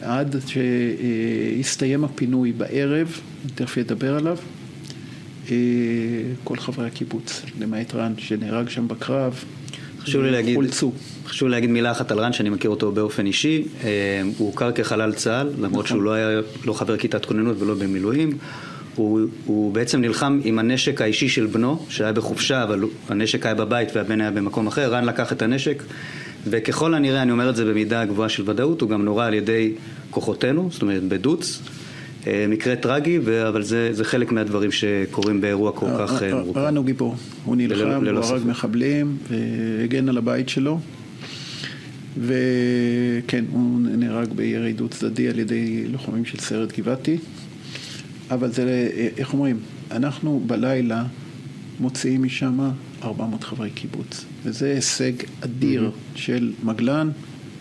S2: עד שהסתיים הפינוי בערב, אני תכף אדבר עליו, אה, כל חברי הקיבוץ, למעט רן שנהרג שם בקרב,
S1: חשוב לי להגיד,
S2: חולצו.
S1: חשוב להגיד מילה אחת על רן, שאני מכיר אותו באופן אישי. אה, הוא הוכר כחלל צה"ל, למרות
S2: נכון.
S1: שהוא לא היה לא חבר כיתת כוננות ולא במילואים. הוא, הוא בעצם נלחם עם הנשק האישי של בנו, שהיה בחופשה, אבל הנשק היה בבית והבן היה במקום אחר. רן לקח את הנשק, וככל הנראה, אני אומר את זה במידה גבוהה של ודאות, הוא גם נורה על ידי כוחותינו, זאת אומרת בדוץ. אה, מקרה טרגי, אבל זה, זה חלק מהדברים שקורים באירוע כל כך אה, מורכב.
S2: רן הוא גיבור, הוא נלחם, הוא הרג. מחבלים, והגן על הבית שלו, וכן, הוא נהרג בירי דו צדדי על ידי לוחמים של סיירת גבעתי, אבל זה, איך אומרים, אנחנו בלילה מוציאים משם 400 חברי קיבוץ, וזה הישג אדיר של מגלן,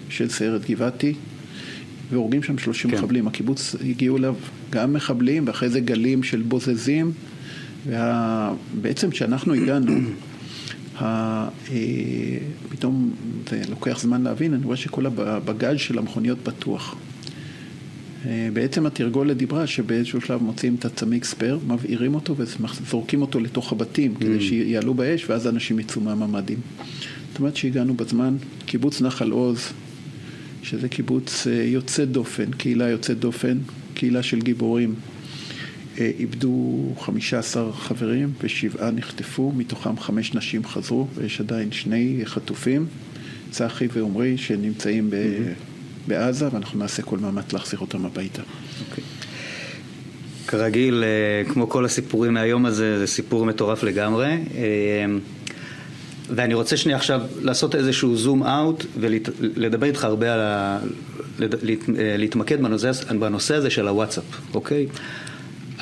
S2: של סיירת גבעתי. והורגים שם 30
S1: כן.
S2: מחבלים. הקיבוץ הגיעו אליו גם מחבלים, ואחרי זה גלים של בוזזים. ובעצם כשאנחנו הגענו, ה... אה, פתאום זה לוקח זמן להבין, אני רואה שכל הבגאז' של המכוניות פתוח. אה, בעצם התרגולת דיברה שבאיזשהו שלב מוצאים את הצמיג ספייר, מבעירים אותו וזורקים אותו לתוך הבתים כדי שיעלו באש ואז אנשים יצאו מהממ"דים. זאת אומרת שהגענו בזמן, קיבוץ נחל עוז, שזה קיבוץ אה, יוצא דופן, קהילה יוצאת דופן, קהילה של גיבורים. אה, איבדו 15 חברים ושבעה נחטפו, מתוכם חמש נשים חזרו ויש עדיין שני חטופים, צחי ועמרי, שנמצאים ב... בעזה ואנחנו נעשה כל מאמץ להחזיר אותם הביתה.
S1: אוקיי. כרגיל, אה, כמו כל הסיפורים מהיום הזה, זה סיפור מטורף לגמרי. ואני רוצה שנייה עכשיו לעשות איזשהו זום אאוט ולדבר איתך הרבה על ה... לד- להת- אה, להתמקד בנושא, בנושא הזה של הוואטסאפ, אוקיי?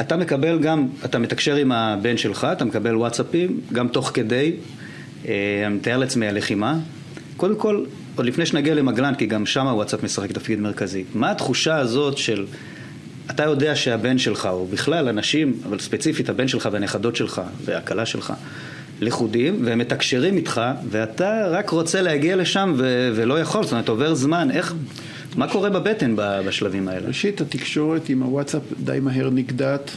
S1: אתה מקבל גם, אתה מתקשר עם הבן שלך, אתה מקבל וואטסאפים, גם תוך כדי, אה, מתאר לעצמי הלחימה. קודם כל, עוד לפני שנגיע למגלן, כי גם שם הוואטסאפ משחק תפקיד מרכזי, מה התחושה הזאת של, אתה יודע שהבן שלך, או בכלל אנשים, אבל ספציפית הבן שלך והנכדות שלך והכלה שלך, לכודים, והם מתקשרים איתך, ואתה רק רוצה להגיע לשם ו- ולא יכול, זאת אומרת, עובר זמן, איך, מה קורה בבטן בשלבים האלה?
S2: ראשית, התקשורת עם הוואטסאפ די מהר נגדעת,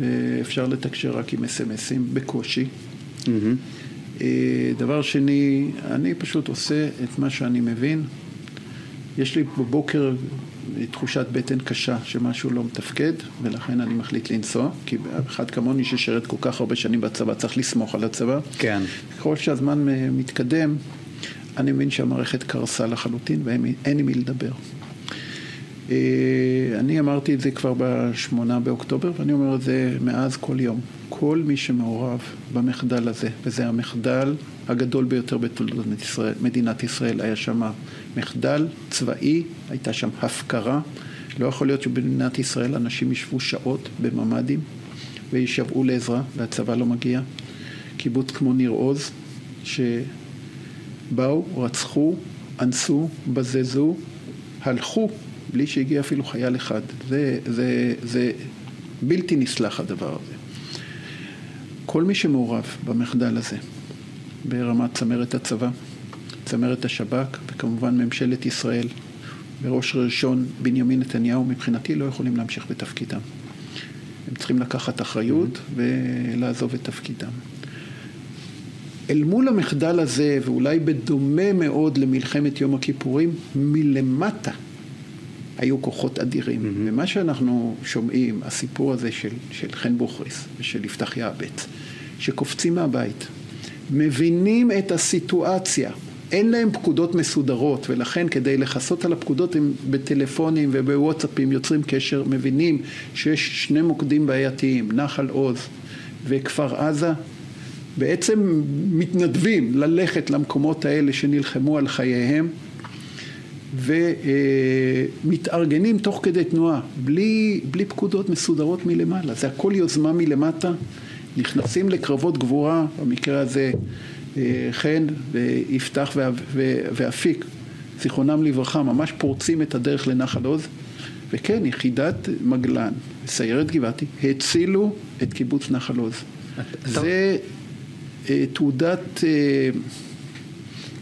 S2: ואפשר לתקשר רק עם אס.אם.אסים בקושי.
S1: מהמם.
S2: אה, דבר שני, אני פשוט עושה את מה שאני מבין. יש לי בבוקר תחושת בטן קשה שמשהו לא מתפקד, ולכן אני מחליט לנסוע, כי אחד כמוני ששירת כל כך הרבה שנים בצבא צריך לסמוך על הצבא.
S1: כן.
S2: ככל שהזמן אה, מתקדם, אני מבין שהמערכת קרסה לחלוטין ואין עם מי לדבר. אה, אני אמרתי את זה כבר בשמונה באוקטובר, ואני אומר את זה מאז כל יום. כל מי שמעורב במחדל הזה, וזה המחדל הגדול ביותר בתולדות מדינת ישראל, היה שם מחדל צבאי, הייתה שם הפקרה. לא יכול להיות שבמדינת ישראל אנשים ישבו שעות בממ"דים וישבעו לעזרה, והצבא לא מגיע. קיבוץ כמו ניר עוז, שבאו, רצחו, אנסו, בזזו, הלכו, בלי שהגיע אפילו חייל אחד. זה, זה, זה בלתי נסלח הדבר הזה. כל מי שמעורב במחדל הזה, ברמת צמרת הצבא, צמרת השב"כ, וכמובן ממשלת ישראל, וראש ראשון בנימין נתניהו, מבחינתי לא יכולים להמשיך בתפקידם. הם צריכים לקחת אחריות ולעזוב את תפקידם. אל מול המחדל הזה, ואולי בדומה מאוד למלחמת יום הכיפורים, מלמטה היו כוחות אדירים. Mm-hmm. ומה שאנחנו שומעים, הסיפור הזה של, של חן בוכריס ושל יפתח יעבץ, שקופצים מהבית, מבינים את הסיטואציה, אין להם פקודות מסודרות, ולכן כדי לכסות על הפקודות הם בטלפונים ובוואטסאפים יוצרים קשר, מבינים שיש שני מוקדים בעייתיים, נחל עוז וכפר עזה, בעצם מתנדבים ללכת למקומות האלה שנלחמו על חייהם ומתארגנים תוך כדי תנועה, בלי, בלי פקודות מסודרות מלמעלה, זה הכל יוזמה מלמטה, נכנסים לקרבות גבורה, במקרה הזה חן ויפתח ואפיק, זיכרונם לברכה, ממש פורצים את הדרך לנחל עוז, וכן, יחידת מגלן, סיירת גבעתי, הצילו את קיבוץ נחל עוז. זה אה, תעודת אה,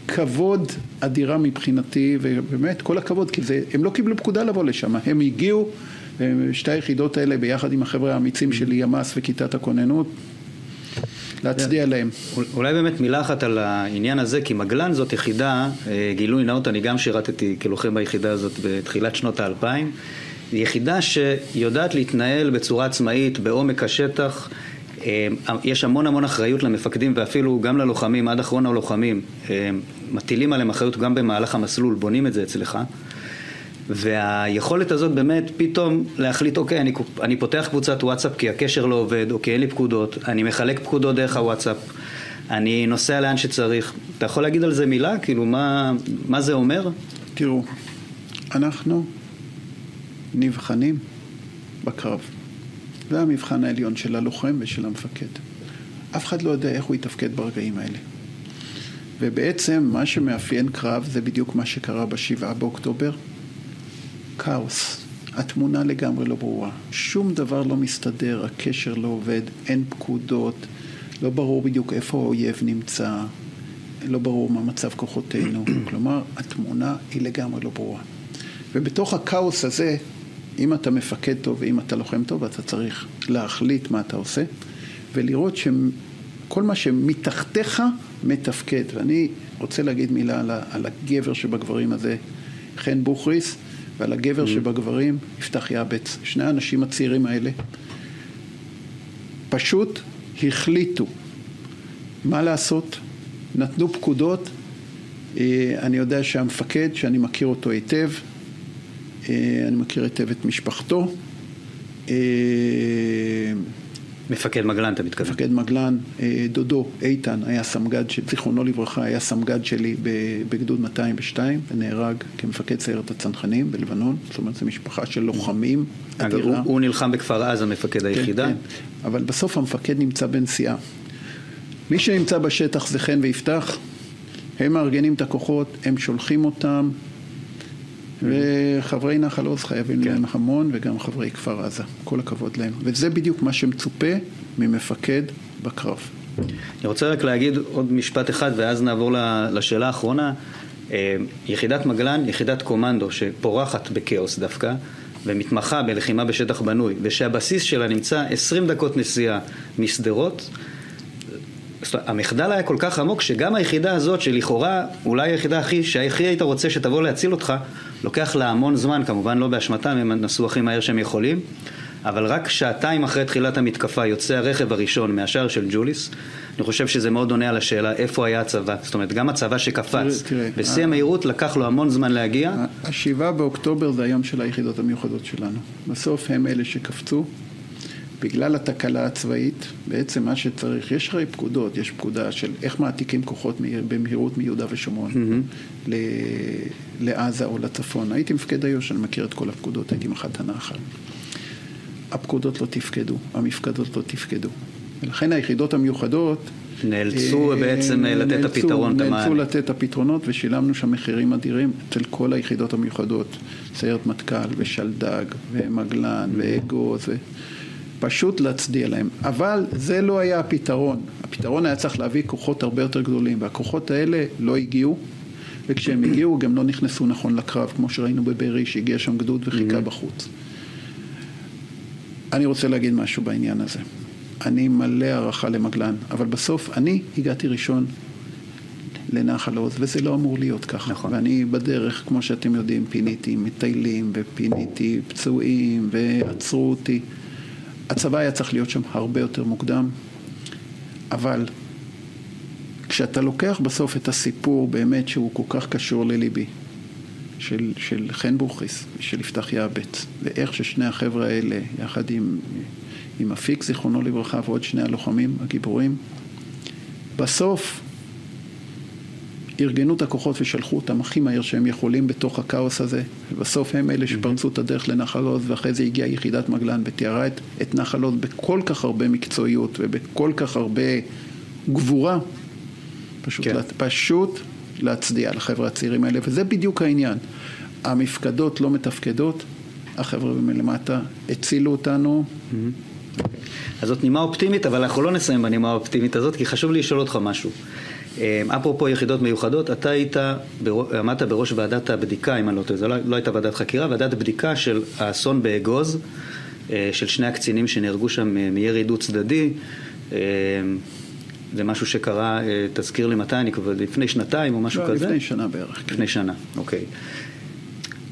S2: כבוד אדירה מבחינתי, ובאמת כל הכבוד, כי זה, הם לא קיבלו פקודה לבוא לשם, הם הגיעו, שתי היחידות האלה ביחד עם החבר'ה האמיצים של ימ"ס וכיתת הכוננות, להצדיע להם.
S1: אולי באמת מילה אחת על העניין הזה, כי מגלן זאת יחידה, אה, גילוי נאות, אני גם שירתתי כלוחם ביחידה הזאת בתחילת שנות האלפיים, יחידה שיודעת להתנהל בצורה עצמאית בעומק השטח. אה, יש המון המון אחריות למפקדים ואפילו גם ללוחמים, עד אחרון הלוחמים, אה, מטילים עליהם אחריות גם במהלך המסלול, בונים את זה אצלך. והיכולת הזאת באמת פתאום להחליט, אוקיי, אני, אני פותח קבוצת וואטסאפ כי הקשר לא עובד, או כי אין לי פקודות, אני מחלק פקודות דרך הוואטסאפ, אני נוסע לאן שצריך. אתה יכול להגיד על זה מילה? כאילו, מה, מה זה אומר?
S2: תראו, אנחנו נבחנים בקרב. זה המבחן העליון של הלוחם ושל המפקד. אף אחד לא יודע איך הוא יתפקד ברגעים האלה. ובעצם מה שמאפיין קרב זה בדיוק מה שקרה בשבעה באוקטובר. כאוס. התמונה לגמרי לא ברורה. שום דבר לא מסתדר, הקשר לא עובד, אין פקודות, לא ברור בדיוק איפה האויב נמצא, לא ברור מה מצב כוחותינו. כלומר, התמונה היא לגמרי לא ברורה. ובתוך הכאוס הזה, אם אתה מפקד טוב ואם אתה לוחם טוב, אתה צריך להחליט מה אתה עושה, ולראות שכל מה שמתחתיך מתפקד. ואני רוצה להגיד מילה על הגבר שבגברים הזה, חן בוכריס. ועל הגבר mm. שבגברים יפתח יעבץ. שני האנשים הצעירים האלה פשוט החליטו מה לעשות, נתנו פקודות. אה, אני יודע שהמפקד, שאני מכיר אותו היטב, אה, אני מכיר היטב את משפחתו.
S1: מפקד מגלן, אתה מתכוון.
S2: מפקד מגלן, אה, דודו, איתן, היה סמג"ד, זיכרונו לברכה, היה סמג"ד שלי בגדוד 202, ונהרג כמפקד סיירת הצנחנים בלבנון, זאת אומרת, זו משפחה של לוחמים
S1: אדירה. הוא, הוא נלחם בכפר עזה, מפקד כן, היחידה? כן,
S2: אבל בסוף המפקד נמצא בנסיעה. מי שנמצא בשטח זה חן ויפתח, הם מארגנים את הכוחות, הם שולחים אותם, וחברי נחל עוז חייבים כן. להם המון, וגם חברי כפר עזה. כל הכבוד להם. וזה בדיוק מה שמצופה ממפקד בקרב.
S1: אני רוצה רק להגיד עוד משפט אחד, ואז נעבור לשאלה האחרונה. אה, יחידת מגלן, יחידת קומנדו שפורחת בכאוס דווקא, ומתמחה בלחימה בשטח בנוי, ושהבסיס שלה נמצא 20 דקות נסיעה משדרות. המחדל היה כל כך עמוק שגם היחידה הזאת שלכאורה אולי היחידה הכי, שהכי היית רוצה שתבוא להציל אותך לוקח לה המון זמן, כמובן לא באשמתם, הם נסעו הכי מהר שהם יכולים אבל רק שעתיים אחרי תחילת המתקפה יוצא הרכב הראשון מהשער של ג'וליס. אני חושב שזה מאוד עונה על השאלה איפה היה הצבא. זאת אומרת גם הצבא שקפץ בשיא אה, המהירות לקח לו המון זמן להגיע.
S2: השבעה באוקטובר זה היום של היחידות המיוחדות שלנו. בסוף הם אלה שקפצו בגלל התקלה הצבאית, בעצם מה שצריך, יש הרי פקודות, יש פקודה של איך מעתיקים כוחות במהירות מיהודה ושומרון mm-hmm. לעזה או לצפון. הייתי מפקד איו"ש, אני מכיר את כל הפקודות, הייתי מח"ט הנחל. הפקודות לא תפקדו, המפקדות לא תפקדו. ולכן היחידות המיוחדות...
S1: נאלצו אה, בעצם אה, לתת את הפתרון,
S2: נאלצו לתת את הפתרונות ושילמנו שם מחירים אדירים אצל כל היחידות המיוחדות, סיירת מטכ"ל ושלדג ומגלן ואגוז. ו... פשוט להצדיע להם. אבל זה לא היה הפתרון. הפתרון היה צריך להביא כוחות הרבה יותר גדולים, והכוחות האלה לא הגיעו, וכשהם הגיעו גם לא נכנסו נכון לקרב, כמו שראינו בבארי, שהגיע שם גדוד וחיכה mm-hmm. בחוץ. אני רוצה להגיד משהו בעניין הזה. אני מלא הערכה למגלן, אבל בסוף אני הגעתי ראשון לנחל עוז, וזה לא אמור להיות ככה. נכון. ואני בדרך, כמו שאתם יודעים, פיניתי מטיילים, ופיניתי פצועים, ועצרו אותי. הצבא היה צריך להיות שם הרבה יותר מוקדם, אבל כשאתה לוקח בסוף את הסיפור באמת שהוא כל כך קשור לליבי, של, של חן בוכריס ושל יפתח יעבץ, ואיך ששני החבר'ה האלה, יחד עם, עם אפיק, זיכרונו לברכה, ועוד שני הלוחמים הגיבורים, בסוף ארגנו את הכוחות ושלחו אותם הכי מהר שהם יכולים בתוך הכאוס הזה, ובסוף הם אלה שפרצו את הדרך לנחל עוז, ואחרי זה הגיעה יחידת מגלן ותיארה את, את נחל עוז בכל כך הרבה מקצועיות ובכל כך הרבה גבורה, פשוט, כן. לה, פשוט להצדיע לחבר'ה הצעירים האלה, וזה בדיוק העניין. המפקדות לא מתפקדות, החבר'ה מלמטה הצילו אותנו.
S1: Mm-hmm. אז זאת נימה אופטימית, אבל אנחנו לא נסיים בנימה האופטימית הזאת, כי חשוב לי לשאול אותך משהו. אמ, אפרופו יחידות מיוחדות, אתה היית, עמדת בראש ועדת הבדיקה, אם אני לא טועה, זו לא, לא הייתה ועדת חקירה, ועדת בדיקה של האסון באגוז, אה, של שני הקצינים שנהרגו שם אה, מירי דו צדדי. אמ, זה משהו שקרה, אה, תזכיר לי מתי, אני כבר לפני שנתיים או משהו
S2: לא,
S1: כזה?
S2: לפני שנה בערך.
S1: כן. לפני שנה, אוקיי.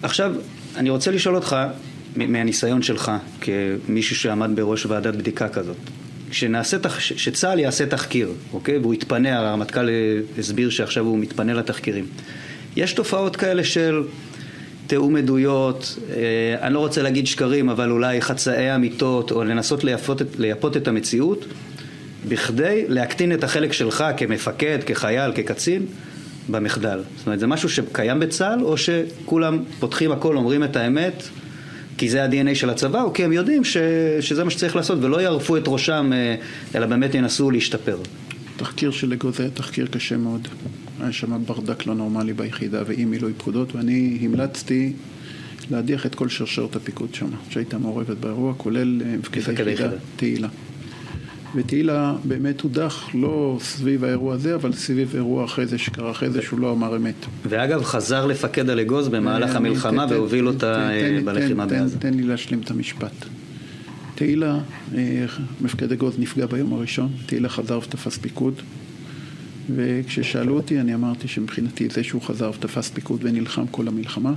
S1: עכשיו, אני רוצה לשאול אותך, מהניסיון שלך, כמישהו שעמד בראש ועדת בדיקה כזאת, כשנעשה, שצה"ל יעשה תחקיר, אוקיי? והוא יתפנה, הרמטכ"ל הסביר שעכשיו הוא מתפנה לתחקירים. יש תופעות כאלה של תיאום עדויות, אה, אני לא רוצה להגיד שקרים, אבל אולי חצאי אמיתות, או לנסות לייפות, לייפות את המציאות, בכדי להקטין את החלק שלך כמפקד, כחייל, כקצין, במחדל. זאת אומרת, זה משהו שקיים בצה"ל, או שכולם פותחים הכל, אומרים את האמת, כי זה ה-DNA של הצבא, או כי הם יודעים ש, שזה מה שצריך לעשות, ולא יערפו את ראשם, אה, אלא באמת ינסו להשתפר.
S2: תחקיר של אגוז היה תחקיר קשה מאוד. היה שם ברדק לא נורמלי ביחידה ואי מילוי פקודות, ואני המלצתי להדיח את כל שרשרת הפיקוד שם, שהייתה מעורבת באירוע, כולל אה, מפקד היחידה, תהילה. ותהילה באמת הודח לא סביב האירוע הזה, אבל סביב אירוע אחרי זה שקרה אחרי זה שהוא לא אמר אמת.
S1: ואגב, חזר לפקד על אגוז במהלך המלחמה והוביל אותה אה, בלחימה בעזה.
S2: תן לי להשלים את המשפט. תהילה, אה, מפקד אגוז נפגע ביום הראשון, תהילה חזר ותפס פיקוד. וכששאלו אותי, אני אמרתי שמבחינתי זה שהוא חזר ותפס פיקוד ונלחם כל המלחמה,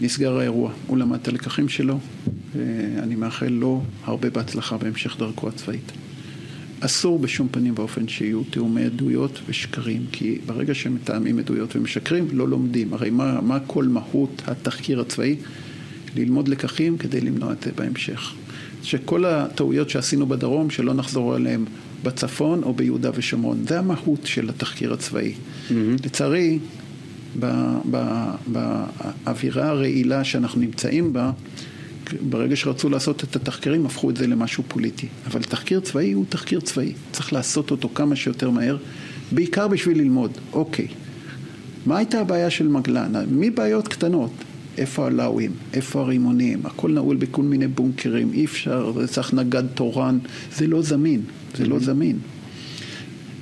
S2: נסגר האירוע. הוא למד את הלקחים שלו, ואני מאחל לו הרבה בהצלחה בהמשך דרכו הצבאית. אסור בשום פנים ואופן שיהיו תיאומי עדויות ושקרים, כי ברגע שמתאמים עדויות ומשקרים, לא לומדים. הרי מה, מה כל מהות התחקיר הצבאי? ללמוד לקחים כדי למנוע את זה בהמשך. שכל הטעויות שעשינו בדרום, שלא נחזור עליהן בצפון או ביהודה ושומרון. זה המהות של התחקיר הצבאי. Mm-hmm. לצערי, באווירה הרעילה שאנחנו נמצאים בה, ברגע שרצו לעשות את התחקירים, הפכו את זה למשהו פוליטי. אבל תחקיר צבאי הוא תחקיר צבאי. צריך לעשות אותו כמה שיותר מהר, בעיקר בשביל ללמוד. אוקיי, מה הייתה הבעיה של מגלן? מבעיות קטנות. איפה הלאווים? איפה הרימונים? הכל נעול בכל מיני בונקרים, אי אפשר, צריך נגד תורן, זה לא זמין, זה לא זמין.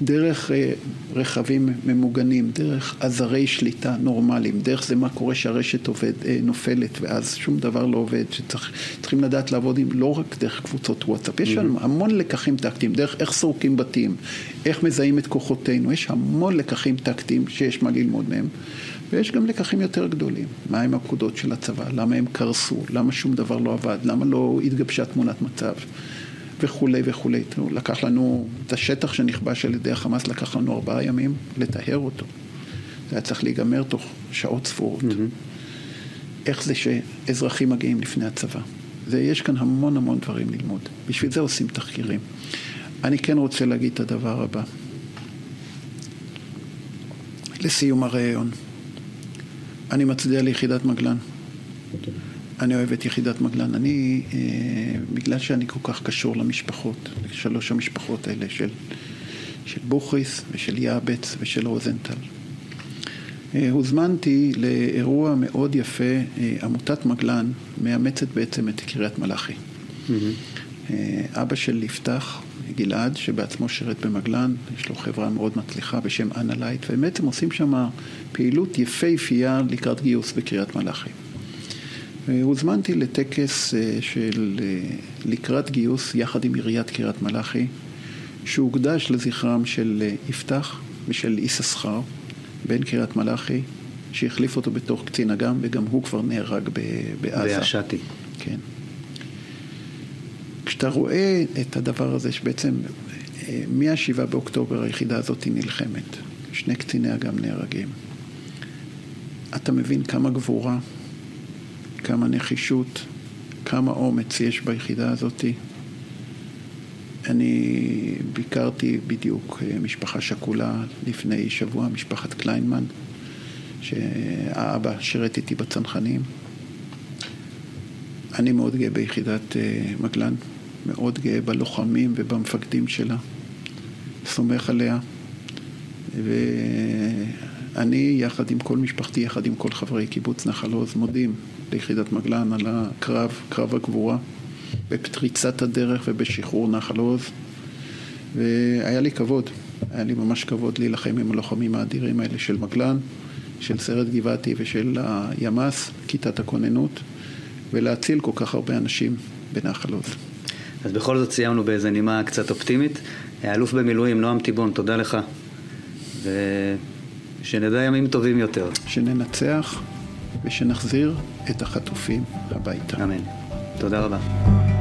S2: דרך אה, רכבים ממוגנים, דרך עזרי שליטה נורמליים, דרך זה מה קורה שהרשת עובד, אה, נופלת ואז שום דבר לא עובד, שצריכים לדעת לעבוד עם לא רק דרך קבוצות וואטסאפ, יש mm-hmm. המון לקחים טקטיים, דרך איך סורקים בתים, איך מזהים את כוחותינו, יש המון לקחים טקטיים שיש מה ללמוד מהם. ויש גם לקחים יותר גדולים. מהם הפקודות של הצבא? למה הם קרסו? למה שום דבר לא עבד? למה לא התגבשה תמונת מצב? וכולי וכולי. לקח לנו, את השטח שנכבש על ידי החמאס לקח לנו ארבעה ימים לטהר אותו. זה היה צריך להיגמר תוך שעות ספורות. Mm-hmm. איך זה שאזרחים מגיעים לפני הצבא? ויש כאן המון המון דברים ללמוד. בשביל זה עושים תחקירים. אני כן רוצה להגיד את הדבר הבא. לסיום הראיון, אני מצדיע ליחידת מגלן. אני אוהב את יחידת מגלן. אני, אה, בגלל שאני כל כך קשור למשפחות, לשלוש המשפחות האלה של, של בוכריס ושל יעבץ ושל רוזנטל. אה, הוזמנתי לאירוע מאוד יפה, אה, עמותת מגלן מאמצת בעצם את קריית מלאכי. Mm-hmm. אבא של יפתח, גלעד, שבעצמו שירת במגלן, יש לו חברה מאוד מצליחה בשם אנלייט, והם בעצם עושים שם פעילות יפהפייה לקראת גיוס בקריית מלאכי. הוזמנתי לטקס אה, של אה, לקראת גיוס יחד עם עיריית קריית מלאכי, שהוקדש לזכרם של אה, יפתח ושל יששכר, בן קריית מלאכי, שהחליף אותו בתוך קצין אג"ם, וגם הוא כבר נהרג בעזה.
S1: בהשתי.
S2: כן. כשאתה רואה את הדבר הזה, שבעצם מ-7 באוקטובר היחידה הזאת נלחמת, שני קציני אג"ם נהרגים, אתה מבין כמה גבורה כמה נחישות, כמה אומץ יש ביחידה הזאת. אני ביקרתי בדיוק אה, משפחה שכולה לפני שבוע, משפחת קליינמן, שהאבא שירת איתי בצנחנים. אני מאוד גאה ביחידת אה, מגלן, מאוד גאה בלוחמים ובמפקדים שלה, סומך עליה. ואני, יחד עם כל משפחתי, יחד עם כל חברי קיבוץ נחל עוז, מודים ליחידת מגלן על הקרב, קרב הגבורה, בפריצת הדרך ובשחרור נחל עוז. והיה לי כבוד, היה לי ממש כבוד להילחם עם הלוחמים האדירים האלה של מגלן, של סרט גבעתי ושל הימ"ס, כיתת הכוננות, ולהציל כל כך הרבה אנשים בנחל עוז.
S1: אז בכל זאת סיימנו באיזה נימה קצת אופטימית. האלוף במילואים, נועם טיבון, תודה לך. ושנדע ימים טובים יותר.
S2: שננצח ושנחזיר את החטופים הביתה.
S1: אמן. תודה רבה.